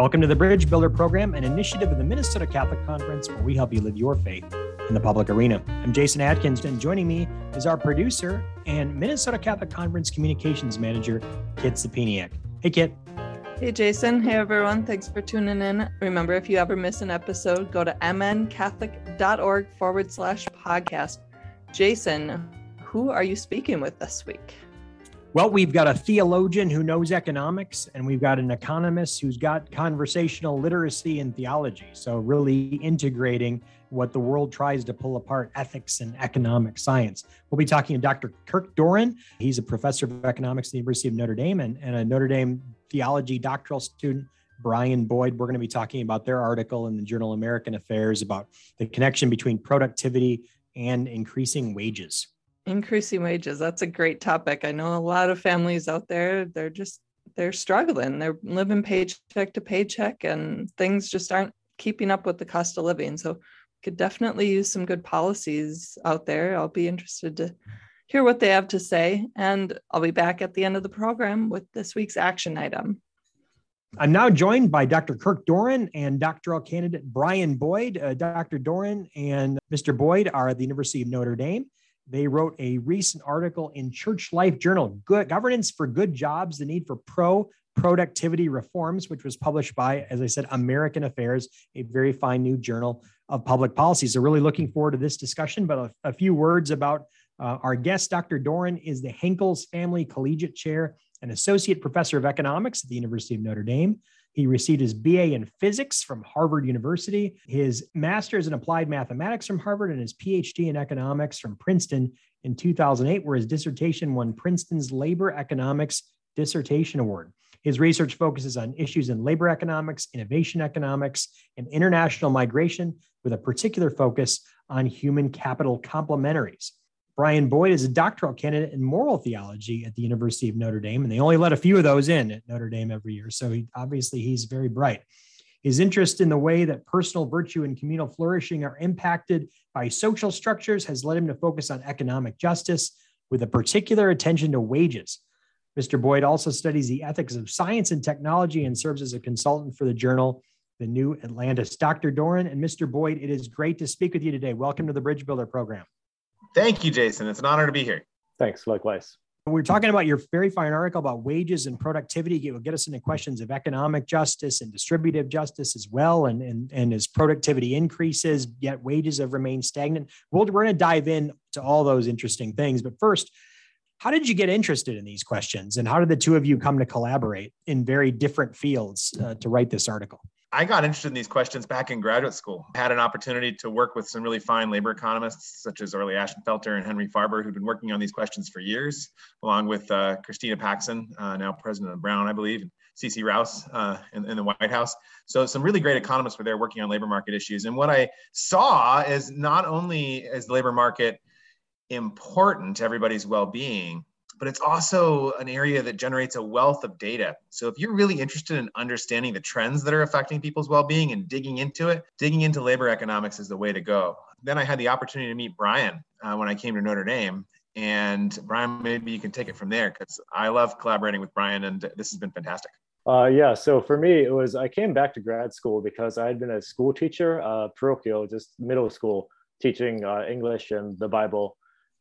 Welcome to the Bridge Builder Program, an initiative of the Minnesota Catholic Conference where we help you live your faith in the public arena. I'm Jason Atkins, and joining me is our producer and Minnesota Catholic Conference Communications Manager, Kit Sapiniak. Hey, Kit. Hey, Jason. Hey, everyone. Thanks for tuning in. Remember, if you ever miss an episode, go to mncatholic.org forward slash podcast. Jason, who are you speaking with this week? Well, we've got a theologian who knows economics, and we've got an economist who's got conversational literacy and theology. So, really integrating what the world tries to pull apart ethics and economic science. We'll be talking to Dr. Kirk Doran. He's a professor of economics at the University of Notre Dame and, and a Notre Dame theology doctoral student. Brian Boyd, we're going to be talking about their article in the Journal American Affairs about the connection between productivity and increasing wages. Increasing wages. That's a great topic. I know a lot of families out there, they're just they're struggling. They're living paycheck to paycheck and things just aren't keeping up with the cost of living. So could definitely use some good policies out there. I'll be interested to hear what they have to say. And I'll be back at the end of the program with this week's action item. I'm now joined by Dr. Kirk Doran and doctoral candidate Brian Boyd. Uh, Dr. Doran and Mr. Boyd are at the University of Notre Dame. They wrote a recent article in Church Life Journal, Good Governance for Good Jobs, the Need for Pro Productivity Reforms, which was published by, as I said, American Affairs, a very fine new journal of public policy. So, really looking forward to this discussion. But a, a few words about uh, our guest, Dr. Doran, is the Henkels Family Collegiate Chair and Associate Professor of Economics at the University of Notre Dame. He received his BA in physics from Harvard University, his master's in applied mathematics from Harvard, and his PhD in economics from Princeton in 2008, where his dissertation won Princeton's Labor Economics Dissertation Award. His research focuses on issues in labor economics, innovation economics, and international migration, with a particular focus on human capital complementarities. Brian Boyd is a doctoral candidate in moral theology at the University of Notre Dame, and they only let a few of those in at Notre Dame every year. So he, obviously, he's very bright. His interest in the way that personal virtue and communal flourishing are impacted by social structures has led him to focus on economic justice with a particular attention to wages. Mr. Boyd also studies the ethics of science and technology and serves as a consultant for the journal The New Atlantis. Dr. Doran and Mr. Boyd, it is great to speak with you today. Welcome to the Bridge Builder program. Thank you, Jason. It's an honor to be here. Thanks. Likewise. We're talking about your very fine article about wages and productivity. It will get us into questions of economic justice and distributive justice as well. And, and, and as productivity increases, yet wages have remained stagnant. We'll, we're going to dive in to all those interesting things. But first, how did you get interested in these questions? And how did the two of you come to collaborate in very different fields uh, to write this article? I got interested in these questions back in graduate school. I had an opportunity to work with some really fine labor economists, such as Orley Ashenfelter and Henry Farber, who've been working on these questions for years, along with uh, Christina Paxson, uh, now president of Brown, I believe, and Ceci Rouse uh, in, in, the White House. So some really great economists were there working on labor market issues. And what I saw is not only is the labor market important to everybody's well-being, but it's also an area that generates a wealth of data. So if you're really interested in understanding the trends that are affecting people's well-being and digging into it, digging into labor economics is the way to go. Then I had the opportunity to meet Brian uh, when I came to Notre Dame. And Brian, maybe you can take it from there because I love collaborating with Brian and this has been fantastic. Uh, yeah, so for me, it was I came back to grad school because I had been a school teacher, uh, parochial, just middle school, teaching uh, English and the Bible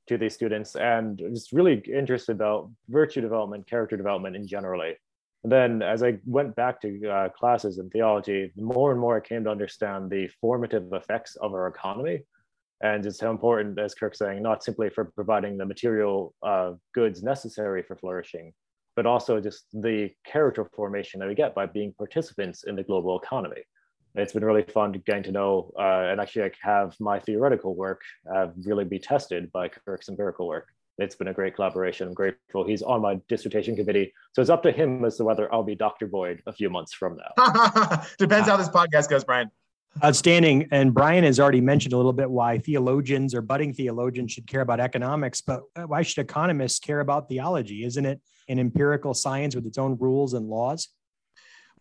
to these students and just really interested about virtue development, character development in generally. And then as I went back to uh, classes in theology, more and more I came to understand the formative effects of our economy and just how important, as Kirk's saying, not simply for providing the material uh, goods necessary for flourishing, but also just the character formation that we get by being participants in the global economy it's been really fun getting to know uh, and actually like have my theoretical work uh, really be tested by Kirk's empirical work. It's been a great collaboration. I'm grateful. He's on my dissertation committee, so it's up to him as to whether I'll be Dr. Boyd a few months from now. Depends how this podcast goes, Brian. Outstanding. And Brian has already mentioned a little bit why theologians or budding theologians should care about economics, but why should economists care about theology? Isn't it an empirical science with its own rules and laws?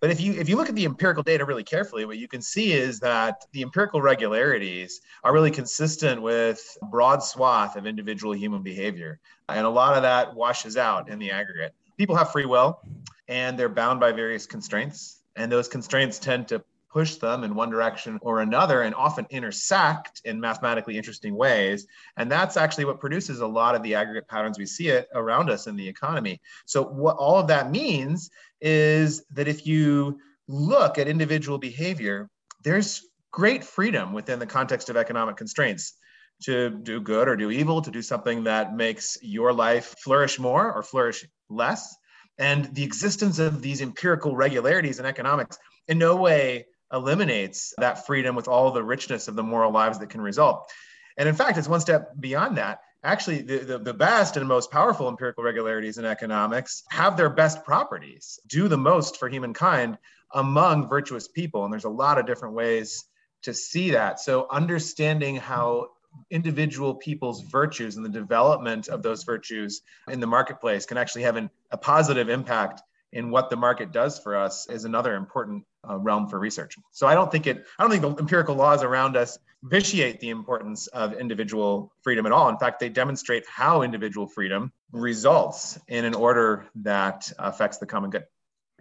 But if you if you look at the empirical data really carefully, what you can see is that the empirical regularities are really consistent with broad swath of individual human behavior. And a lot of that washes out in the aggregate. People have free will and they're bound by various constraints. And those constraints tend to push them in one direction or another and often intersect in mathematically interesting ways. And that's actually what produces a lot of the aggregate patterns we see it around us in the economy. So what all of that means is that if you look at individual behavior, there's great freedom within the context of economic constraints to do good or do evil, to do something that makes your life flourish more or flourish less. And the existence of these empirical regularities in economics in no way eliminates that freedom with all the richness of the moral lives that can result. And in fact, it's one step beyond that. Actually, the, the, the, best and most powerful empirical regularities in economics have their best properties, do the most for humankind among virtuous people. And there's a lot of different ways to see that. So, understanding how individual people's virtues and the development of those virtues in the marketplace can actually have an, a positive impact in what the market does for us is another important uh, realm for research. So I don't think it, I don't think the empirical laws around us vitiate the importance of individual freedom at all. In fact, they demonstrate how individual freedom results in an order that affects the common good.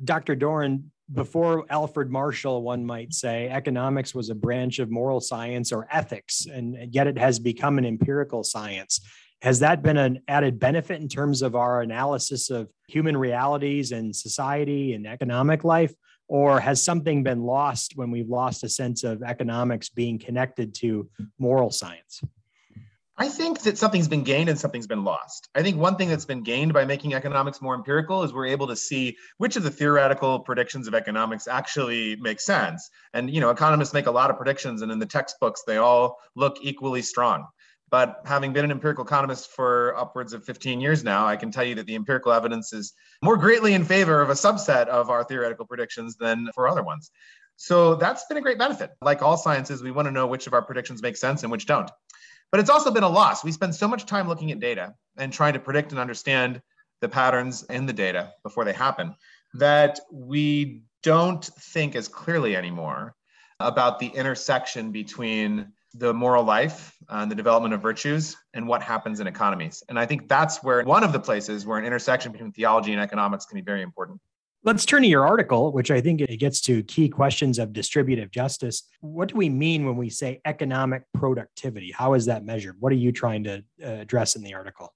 Dr. Doran, before Alfred Marshall, one might say economics was a branch of moral science or ethics, and yet it has become an empirical science. Has that been an added benefit in terms of our analysis of human realities and society and economic life? Or has something been lost when we've lost a sense of economics being connected to moral science? I think that something's been gained and something's been lost. I think one thing that's been gained by making economics more empirical is we're able to see which of the theoretical predictions of economics actually make sense. And you know, economists make a lot of predictions and in the textbooks they all look equally strong. But having been an empirical economist for upwards of 15 years now, I can tell you that the empirical evidence is more greatly in favor of a subset of our theoretical predictions than for other ones. So that's been a great benefit. Like all sciences, we want to know which of our predictions make sense and which don't. But it's also been a loss. We spend so much time looking at data and trying to predict and understand the patterns in the data before they happen that we don't think as clearly anymore about the intersection between the moral life and the development of virtues and what happens in economies. And I think that's where one of the places where an intersection between theology and economics can be very important. Let's turn to your article, which I think it gets to key questions of distributive justice. What do we mean when we say economic productivity? How is that measured? What are you trying to uh, address in the article?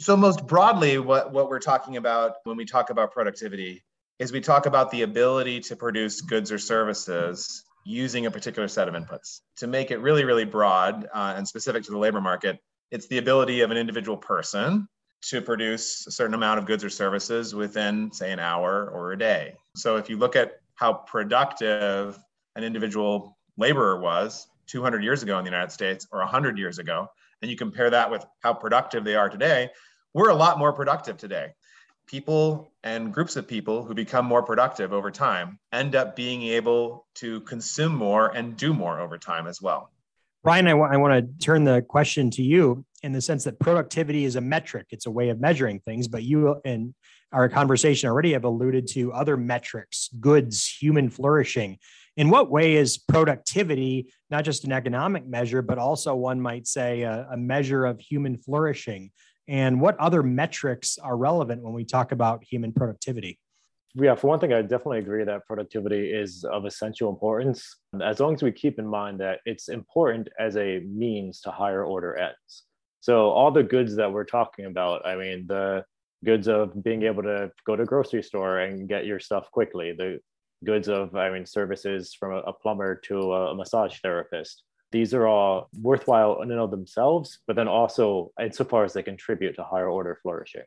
So, most broadly, what, what we're talking about when we talk about productivity is we talk about the ability to produce goods or services using a particular set of inputs. To make it really, really broad uh, and specific to the labor market, it's the ability of an individual person to produce a certain amount of goods or services within, say, an hour or a day. So if you look at how productive an individual laborer was 200 years ago in the United States or 100 years ago, and you compare that with how productive they are today, we're a lot more productive today people and groups of people who become more productive over time end up being able to consume more and do more over time as well. Brian, I, w- I want to turn the question to you in the sense that productivity is a metric, it's a way of measuring things, but you and our conversation already have alluded to other metrics, goods, human flourishing. In what way is productivity not just an economic measure, but also one might say a, a measure of human flourishing? And what other metrics are relevant when we talk about human productivity? Yeah, for one thing, I definitely agree that productivity is of essential importance. As long as we keep in mind that it's important as a means to higher order ends. So, all the goods that we're talking about, I mean, the goods of being able to go to a grocery store and get your stuff quickly, the goods of, I mean, services from a plumber to a massage therapist, these are all worthwhile in and of themselves, but then also insofar as they contribute to higher order flourishing.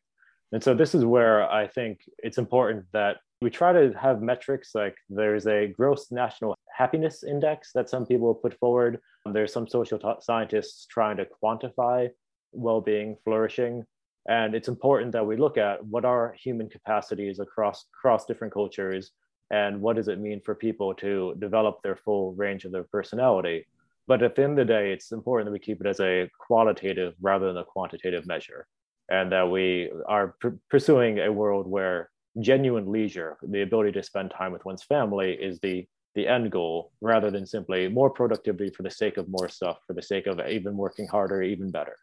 And so this is where I think it's important that we try to have metrics like there's a gross national happiness index that some people put forward. There's some social t- scientists trying to quantify well-being, flourishing. And it's important that we look at what are human capacities across across different cultures and what does it mean for people to develop their full range of their personality but at the end of the day, it's important that we keep it as a qualitative rather than a quantitative measure, and that we are pr- pursuing a world where genuine leisure, the ability to spend time with one's family, is the the end goal rather than simply more productivity for the sake of more stuff, for the sake of even working harder, even better.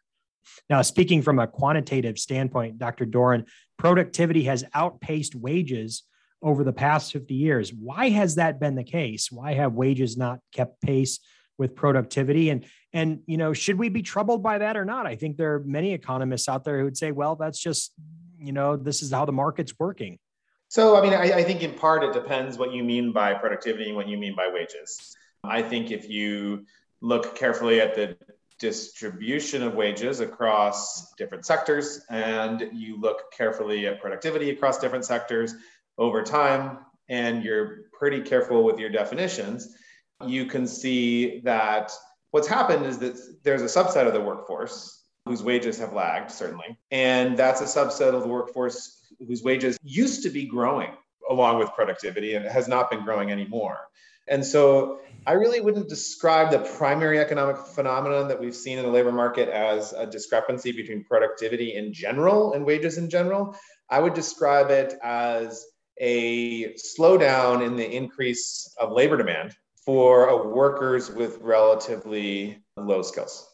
Now, speaking from a quantitative standpoint, Dr. Doran, productivity has outpaced wages over the past 50 years. Why has that been the case? Why have wages not kept pace with productivity? And and you know, should we be troubled by that or not? I think there are many economists out there who would say, well, that's just, you know, this is how the market's working. So, I mean, I, I think in part it depends what you mean by productivity and what you mean by wages. I think if you look carefully at the distribution of wages across different sectors and you look carefully at productivity across different sectors over time and you're pretty careful with your definitions, you can see that what's happened is that there's a subset of the workforce whose wages have lagged, certainly. And that's a subset of the workforce whose wages used to be growing along with productivity and has not been growing anymore. And so I really wouldn't describe the primary economic phenomenon that we've seen in the labor market as a discrepancy between productivity in general and wages in general. I would describe it as a slowdown in the increase of labor demand for workers with relatively low skills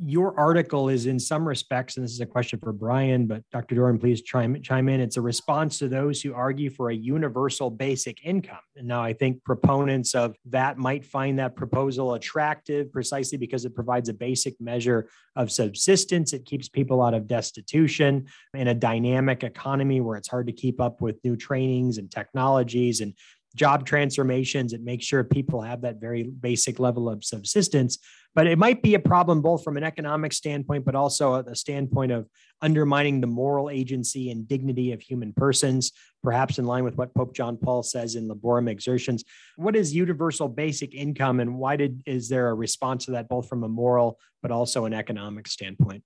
your article is in some respects, and this is a question for Brian, but Dr. Doran, please chime, chime in. It's a response to those who argue for a universal basic income. And now I think proponents of that might find that proposal attractive precisely because it provides a basic measure of subsistence. It keeps people out of destitution in a dynamic economy where it's hard to keep up with new trainings and technologies and job transformations. It makes sure people have that very basic level of subsistence. But it might be a problem both from an economic standpoint, but also a standpoint of undermining the moral agency and dignity of human persons, perhaps in line with what Pope John Paul says in Laborem Exercens. What is universal basic income, and why did is there a response to that both from a moral but also an economic standpoint?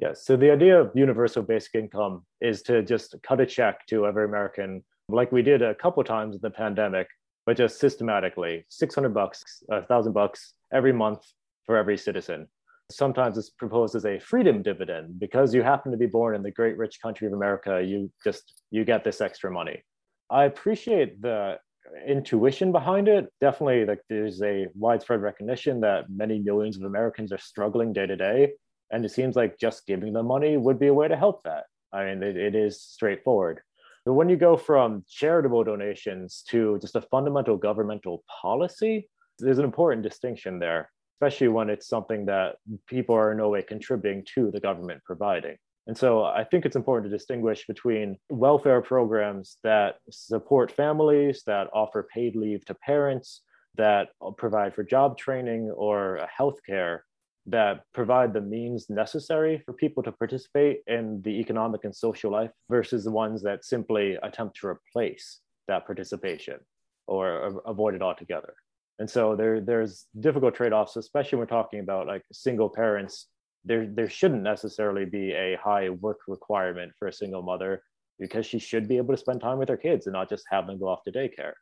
Yes. So the idea of universal basic income is to just cut a check to every American like we did a couple times in the pandemic, but just systematically 600 bucks, a thousand bucks every month for every citizen. Sometimes it's proposed as a freedom dividend because you happen to be born in the great rich country of America, you just you get this extra money. I appreciate the intuition behind it. Definitely like there's a widespread recognition that many millions of Americans are struggling day to day. And it seems like just giving them money would be a way to help that. I mean, it, it is straightforward. But when you go from charitable donations to just a fundamental governmental policy, there's an important distinction there, especially when it's something that people are in no way contributing to the government providing. And so I think it's important to distinguish between welfare programs that support families, that offer paid leave to parents, that provide for job training or healthcare, that provide the means necessary for people to participate in the economic and social life versus the ones that simply attempt to replace that participation or avoid it altogether. And so there, there's difficult trade-offs, especially when we're talking about like single parents. There, there shouldn't necessarily be a high work requirement for a single mother because she should be able to spend time with her kids and not just have them go off to daycare.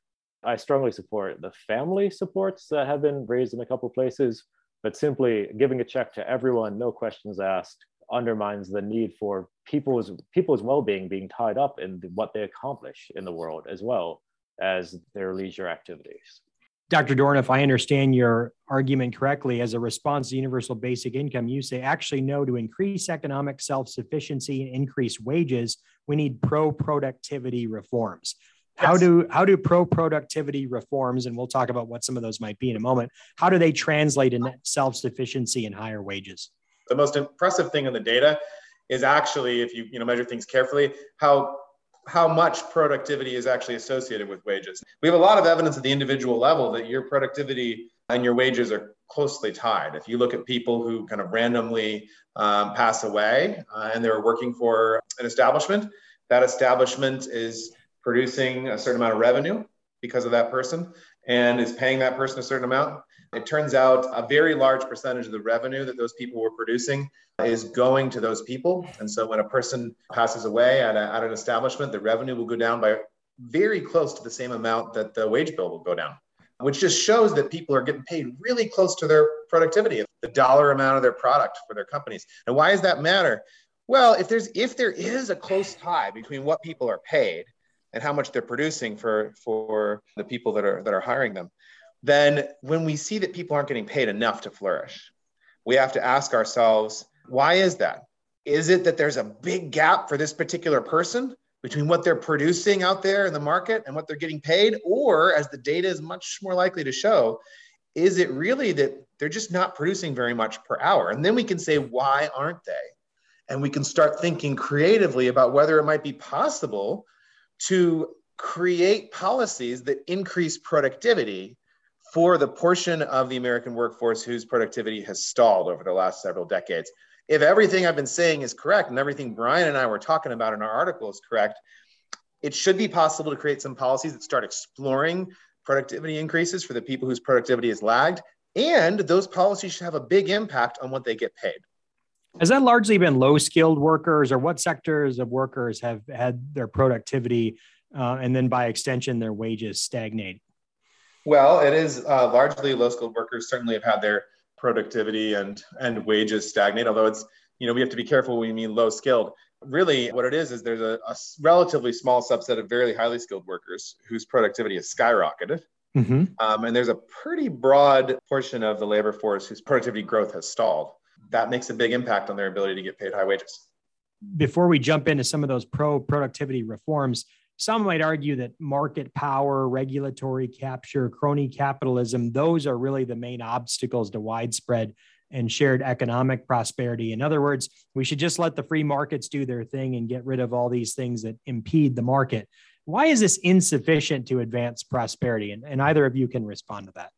I strongly support the family supports that have been raised in a couple places but simply giving a check to everyone, no questions asked, undermines the need for people's people's well-being being tied up in what they accomplish in the world as well as their leisure activities. Dr. Doran, if I understand your argument correctly, as a response to universal basic income, you say actually no, to increase economic self sufficiency and increase wages, we need pro productivity reforms. How do how do pro productivity reforms, and we'll talk about what some of those might be in a moment. How do they translate in self sufficiency and higher wages? The most impressive thing in the data is actually, if you you know measure things carefully, how how much productivity is actually associated with wages. We have a lot of evidence at the individual level that your productivity and your wages are closely tied. If you look at people who kind of randomly um, pass away uh, and they're working for an establishment, that establishment is producing a certain amount of revenue because of that person and is paying that person a certain amount. It turns out a very large percentage of the revenue that those people were producing is going to those people. And so when a person passes away at, a, at an establishment, the revenue will go down by very close to the same amount that the wage bill will go down, which just shows that people are getting paid really close to their productivity, the dollar amount of their product for their companies. And why does that matter? Well, if there's if there is a close tie between what people are paid and how much they're producing for for the people that are that are hiring them then when we see that people aren't getting paid enough to flourish we have to ask ourselves why is that is it that there's a big gap for this particular person between what they're producing out there in the market and what they're getting paid? Or, as the data is much more likely to show, is it really that they're just not producing very much per hour? And then we can say, why aren't they? And we can start thinking creatively about whether it might be possible to create policies that increase productivity for the portion of the American workforce whose productivity has stalled over the last several decades if everything I've been saying is correct and everything Brian and I were talking about in our article is correct, it should be possible to create some policies that start exploring productivity increases for the people whose productivity is lagged. And those policies should have a big impact on what they get paid. Has that largely been low skilled workers, or what sectors of workers have had their productivity uh, and then by extension their wages stagnate? Well, it is uh, largely low skilled workers certainly have had their productivity and and wages stagnate. Although it's you know we have to be careful when we mean low skilled. Really, what it is is there's a, a relatively small subset of very highly skilled workers whose productivity has skyrocketed. Mm-hmm. Um, and there's a pretty broad portion of the labor force whose productivity growth has stalled. That makes a big impact on their ability to get paid high wages. Before we jump into some of those pro productivity reforms, some might argue that market power, regulatory capture, crony capitalism, those are really the main obstacles to widespread and shared economic prosperity. In other words, we should just let the free markets do their thing and get rid of all these things that impede the market. Why is this insufficient to advance prosperity? And, and either of you can respond to that.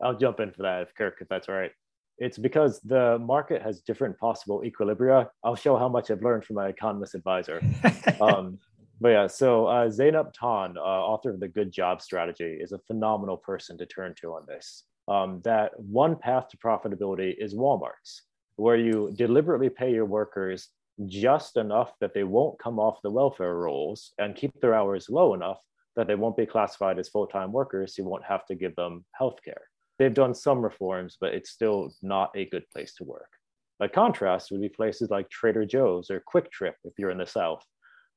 I'll jump in for that, if Kirk, if that's all right. It's because the market has different possible equilibria. I'll show how much I've learned from my economist advisor. um, but yeah, so uh, Zeynep Ton, uh, author of The Good Job Strategy, is a phenomenal person to turn to on this. Um, that one path to profitability is Walmart's, where you deliberately pay your workers just enough that they won't come off the welfare rolls and keep their hours low enough that they won't be classified as full-time workers. You won't have to give them health care. They've done some reforms, but it's still not a good place to work. By contrast, would be places like Trader Joe's or QuikTrip if you're in the South,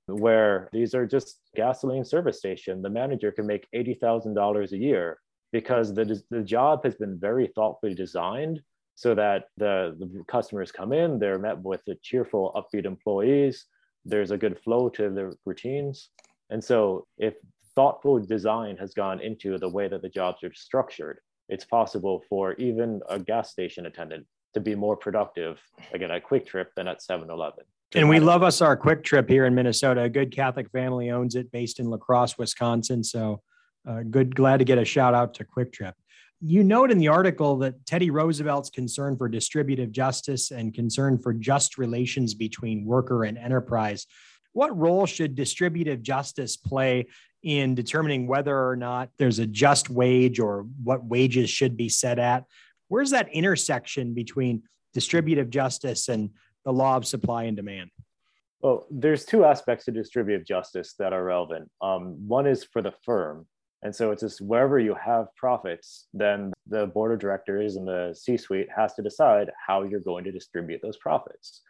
where these are just gasoline service station. The manager can make $80,000 a year because the, the job has been very thoughtfully designed so that the, the customers come in, they're met with the cheerful, upbeat employees. There's a good flow to the routines. And so if thoughtful design has gone into the way that the jobs are structured, it's possible for even a gas station attendant to be more productive, again, at QuikTrip than at 7 Eleven. And we love us our Kwik Trip here in Minnesota. A good Catholic family owns it, based in La Crosse, Wisconsin. So, uh, good, glad to get a shout out to Kwik Trip. You note in the article that Teddy Roosevelt's concern for distributive justice and concern for just relations between worker and enterprise. What role should distributive justice play in determining whether or not there's a just wage or what wages should be set at? Where's that intersection between distributive justice and the law of supply and demand? Well, there's two aspects to distributive justice that are relevant. Um, one is for the firm. And so it's just wherever you have profits, then the board of directors and the C suite has to decide how you're going to distribute those profits.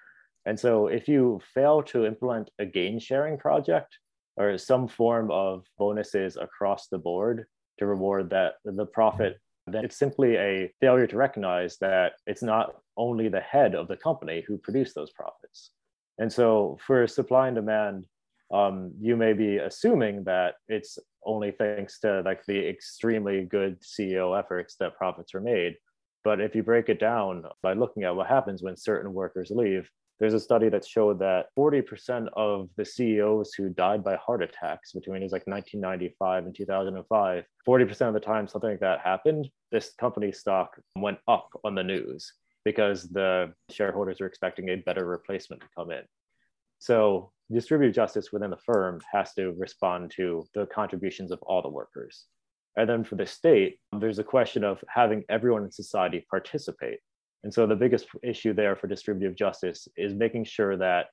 And so if you fail to implement a gain sharing project or some form of bonuses across the board to reward that the profit then it's simply a failure to recognize that it's not only the head of the company who produced those profits. And so for supply and demand, um, you may be assuming that it's only thanks to like the extremely good CEO efforts that profits are made. But if you break it down by looking at what happens when certain workers leave, there's a study that showed that 40% of the CEOs who died by heart attacks between like 1995 and 2005, 40% of the time something like that happened, this company stock went up on the news because the shareholders are expecting a better replacement to come in. So distributive justice within the firm has to respond to the contributions of all the workers. And then for the state, there's a question of having everyone in society participate. And so the biggest issue there for distributive justice is making sure that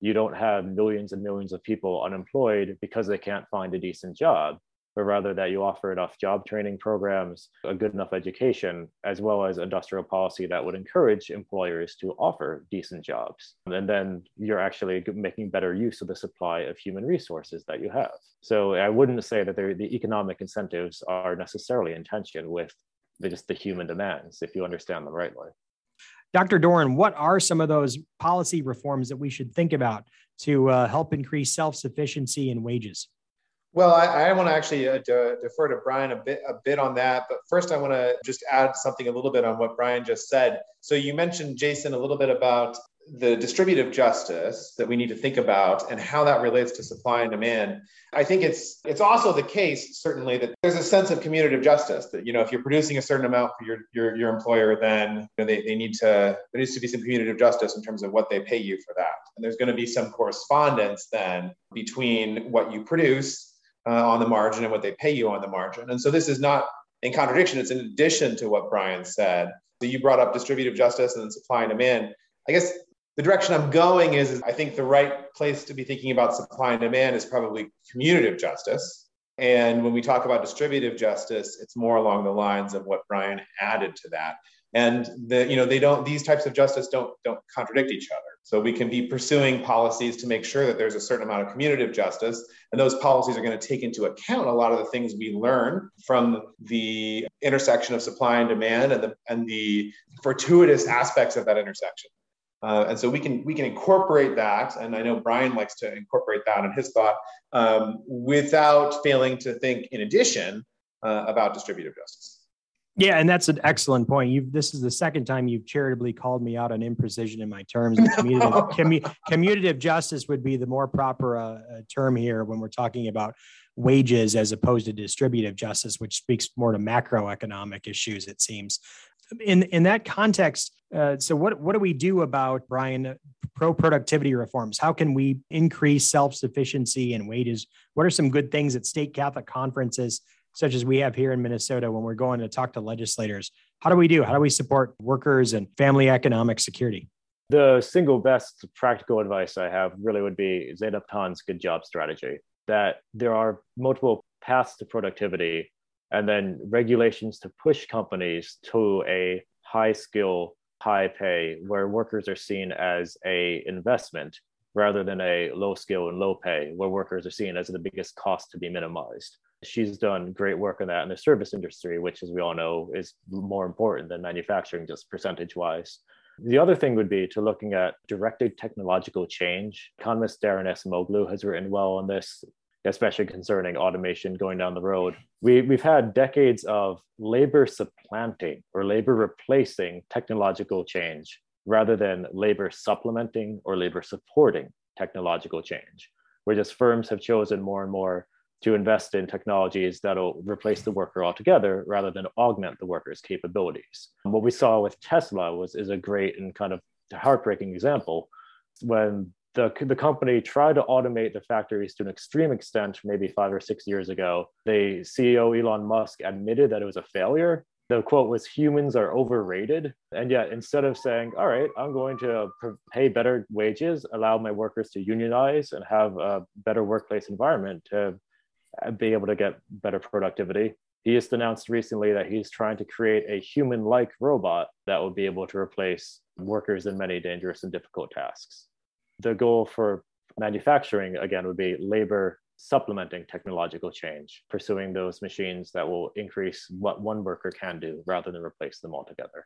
you don't have millions and millions of people unemployed because they can't find a decent job, but rather that you offer enough job training programs, a good enough education, as well as industrial policy that would encourage employers to offer decent jobs. And then you're actually making better use of the supply of human resources that you have. So I wouldn't say that the economic incentives are necessarily in tension with just the human demands, if you understand them rightly Dr. Doran, what are some of those policy reforms that we should think about to uh, help increase self sufficiency in wages? Well, I, I want to actually uh, de- defer to Brian a bit a bit on that, but first I want to just add something a little bit on what Brian just said. So you mentioned Jason a little bit about the distributive justice that we need to think about and how that relates to supply and demand. I think it's it's also the case certainly that there's a sense of commutative justice that you know if you're producing a certain amount for your your, your employer, then you know, they, they need to there needs to be some commutative justice in terms of what they pay you for that. And there's going to be some correspondence then between what you produce uh, on the margin and what they pay you on the margin. And so this is not in contradiction, it's in addition to what Brian said. So you brought up distributive justice and supply and demand. I guess the direction I'm going is, is I think the right place to be thinking about supply and demand is probably commutative justice. And when we talk about distributive justice, it's more along the lines of what Brian added to that. And the you know they don't these types of justice don't don't contradict each other. So we can be pursuing policies to make sure that there's a certain amount of commutative justice. And those policies are going to take into account a lot of the things we learn from the intersection of supply and demand and the and the fortuitous aspects of that intersection uh, and so we can we can incorporate that, and I know Brian likes to incorporate that in his thought, um, without failing to think in addition uh, about distributive justice. Yeah, and that's an excellent point. You've this is the second time you've charitably called me out on imprecision in my terms. Commutative, commu, commutative justice would be the more proper uh, uh, term here when we're talking about wages as opposed to distributive justice, which speaks more to macroeconomic issues. It seems. In in that context, uh, so what what do we do about Brian pro productivity reforms? How can we increase self sufficiency and wages? What are some good things at state Catholic conferences? such as we have here in Minnesota when we're going to talk to legislators. How do we do? How do we support workers and family economic security? The single best practical advice I have really would be Khan's good job strategy that there are multiple paths to productivity and then regulations to push companies to a high skill, high pay where workers are seen as a investment rather than a low skill and low pay where workers are seen as the biggest cost to be minimized she's done great work on that in the service industry, which, as we all know, is more important than manufacturing, just percentage wise. The other thing would be to looking at directed technological change. Economist Acemoglu has written well on this, especially concerning automation going down the road. We, we've had decades of labor supplanting or labor replacing technological change rather than labor supplementing or labor supporting technological change, where just firms have chosen more and more to invest in technologies that'll replace the worker altogether rather than augment the worker's capabilities. What we saw with Tesla was is a great and kind of heartbreaking example when the, the company tried to automate the factories to an extreme extent maybe five or six years ago. The CEO Elon Musk admitted that it was a failure. The quote was humans are overrated. And yet, instead of saying, all right, I'm going to pay better wages, allow my workers to unionize and have a better workplace environment to uh, be able to get better productivity. He just announced recently that he's trying to create a human like robot that will be able to replace workers in many dangerous and difficult tasks. The goal for manufacturing, again, would be labor supplementing technological change, pursuing those machines that will increase what one worker can do rather than replace them altogether.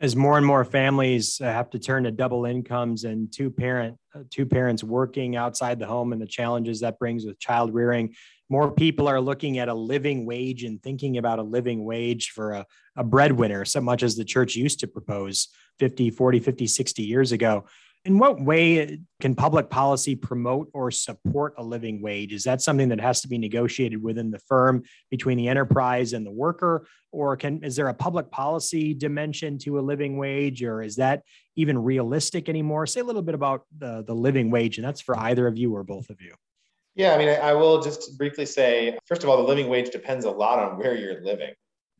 As more and more families have to turn to double incomes and two parent two parents working outside the home and the challenges that brings with child rearing more people are looking at a living wage and thinking about a living wage for a, a breadwinner so much as the church used to propose 50 40 50 60 years ago in what way can public policy promote or support a living wage? Is that something that has to be negotiated within the firm between the enterprise and the worker? Or can is there a public policy dimension to a living wage, or is that even realistic anymore? Say a little bit about the, the living wage, and that's for either of you or both of you. Yeah, I mean, I, will just briefly say first of all, the living wage depends a lot on where you're living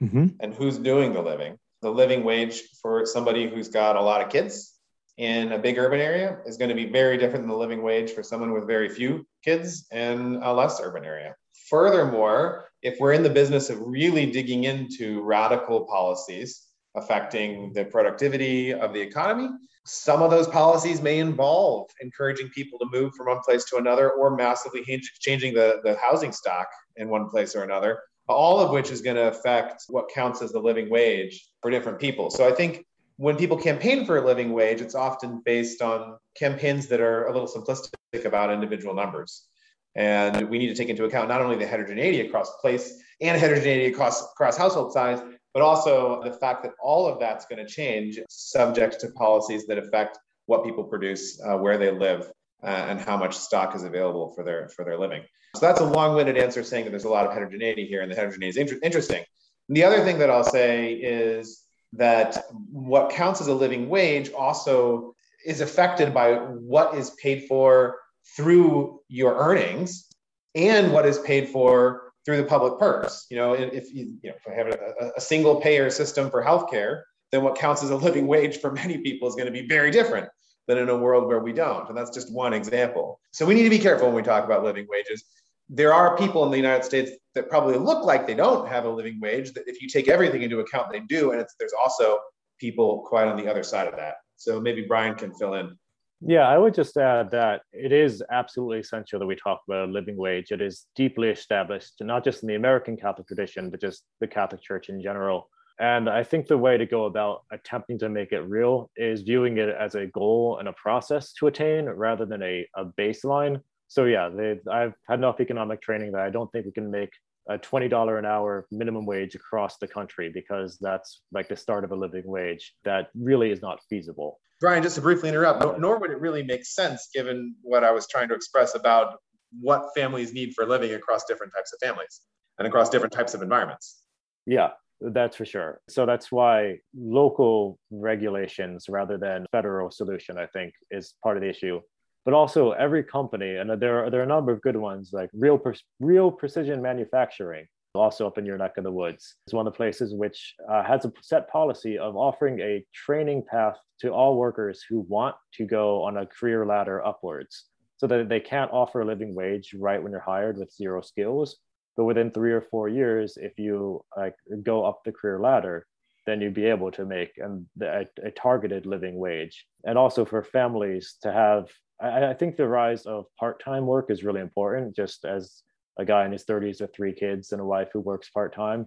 mm-hmm. and who's doing the living. The living wage for somebody who's got a lot of kids in a big urban area is going to be very different than the living wage for someone with very few kids in a less urban area. Furthermore, if we're in the business of really digging into radical policies affecting the productivity of the economy, some of those policies may involve encouraging people to move from one place to another or massively changing the, the housing stock in one place or another, all of which is going to affect what counts as the living wage for different people. So I think when people campaign for a living wage, it's often based on campaigns that are a little simplistic about individual numbers. And we need to take into account not only the heterogeneity across place and heterogeneity across, across household size, but also the fact that all of that's going to change subject to policies that affect what people produce, uh, where they live, uh, and how much stock is available for their for their living. So that's a long-winded answer saying that there's a lot of heterogeneity here, and the heterogeneity is inter- interesting. And the other thing that I'll say is that what counts as a living wage also is affected by what is paid for through your earnings and what is paid for through the public purse. You know, if you, you know, if I have a, a single payer system for healthcare, then what counts as a living wage for many people is going to be very different than in a world where we don't. And that's just one example. So we need to be careful when we talk about living wages. There are people in the United States that probably look like they don't have a living wage, that if you take everything into account, they do. And there's also people quite on the other side of that. So maybe Brian can fill in. Yeah, I would just add that it is absolutely essential that we talk about a living wage. It is deeply established, not just in the American Catholic tradition, but just the Catholic Church in general. And I think the way to go about attempting to make it real is viewing it as a goal and a process to attain rather than a, a baseline. So, yeah, they, I've had enough economic training that I don't think we can make a $20 an hour minimum wage across the country because that's like the start of a living wage. That really is not feasible. Brian, just to briefly interrupt, nor would it really make sense given what I was trying to express about what families need for living across different types of families and across different types of environments. Yeah, that's for sure. So that's why local regulations rather than federal solution, I think, is part of the issue. But also every company, and there are, there are a number of good ones like Reel, Reel Precision Manufacturing, also up in your neck of the woods. It's one of the places which uh, has a set policy of offering a training path to all workers who want to go on a career ladder upwards so that they can't offer a living wage right when you're hired with zero skills but within three or four years if you like go up the career ladder then you'd be able to make um, a, a targeted living wage and also for families to have I, I think the rise of part-time work is really important just as a guy in his 30s with three kids and a wife who works part-time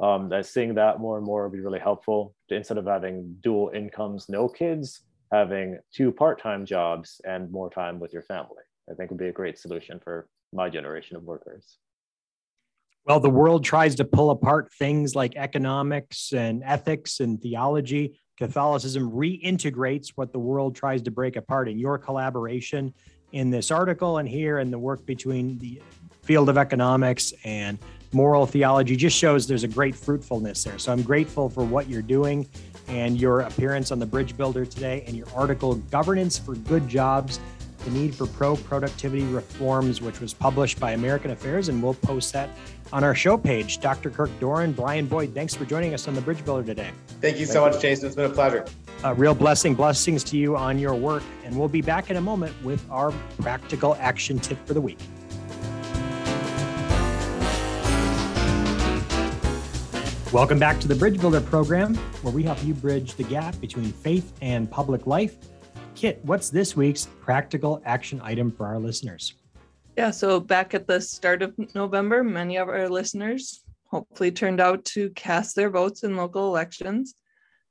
um, that seeing that more and more would be really helpful instead of having dual incomes no kids having two part-time jobs and more time with your family i think would be a great solution for my generation of workers well, the world tries to pull apart things like economics and ethics and theology. Catholicism reintegrates what the world tries to break apart. In your collaboration in this article and here, and the work between the field of economics and moral theology just shows there's a great fruitfulness there. So I'm grateful for what you're doing and your appearance on the Bridge Builder today and your article, Governance for Good Jobs The Need for Pro Productivity Reforms, which was published by American Affairs. And we'll post that on our show page. Dr. Kirk Doran, Brian Boyd, thanks for joining us on the Bridge Builder today. Thank you so Thank much, you. Jason. It's been a pleasure. A real blessing. Blessings to you on your work. And we'll be back in a moment with our practical action tip for the week. Welcome back to the Bridge Builder program, where we help you bridge the gap between faith and public life. Kit, what's this week's practical action item for our listeners? Yeah, so back at the start of November, many of our listeners hopefully turned out to cast their votes in local elections.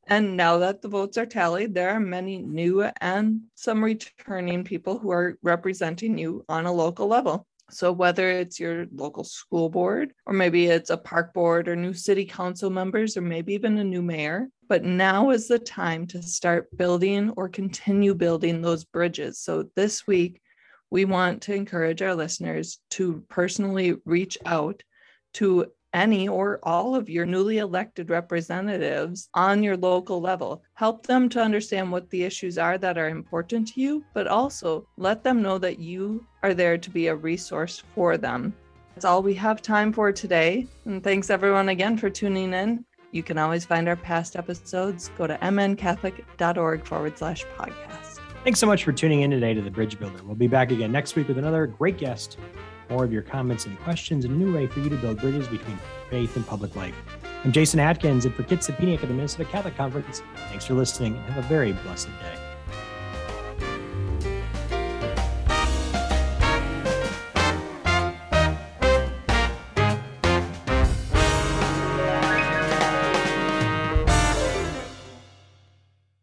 And now that the votes are tallied, there are many new and some returning people who are representing you on a local level. So, whether it's your local school board, or maybe it's a park board, or new city council members, or maybe even a new mayor, but now is the time to start building or continue building those bridges. So, this week, we want to encourage our listeners to personally reach out to any or all of your newly elected representatives on your local level. Help them to understand what the issues are that are important to you, but also let them know that you are there to be a resource for them. That's all we have time for today. And thanks everyone again for tuning in. You can always find our past episodes. Go to mncatholic.org forward slash podcast. Thanks so much for tuning in today to the Bridge Builder. We'll be back again next week with another great guest, more of your comments and questions, and a new way for you to build bridges between faith and public life. I'm Jason Atkins, and for Kit Sapiniak at the Minnesota Catholic Conference, thanks for listening and have a very blessed day.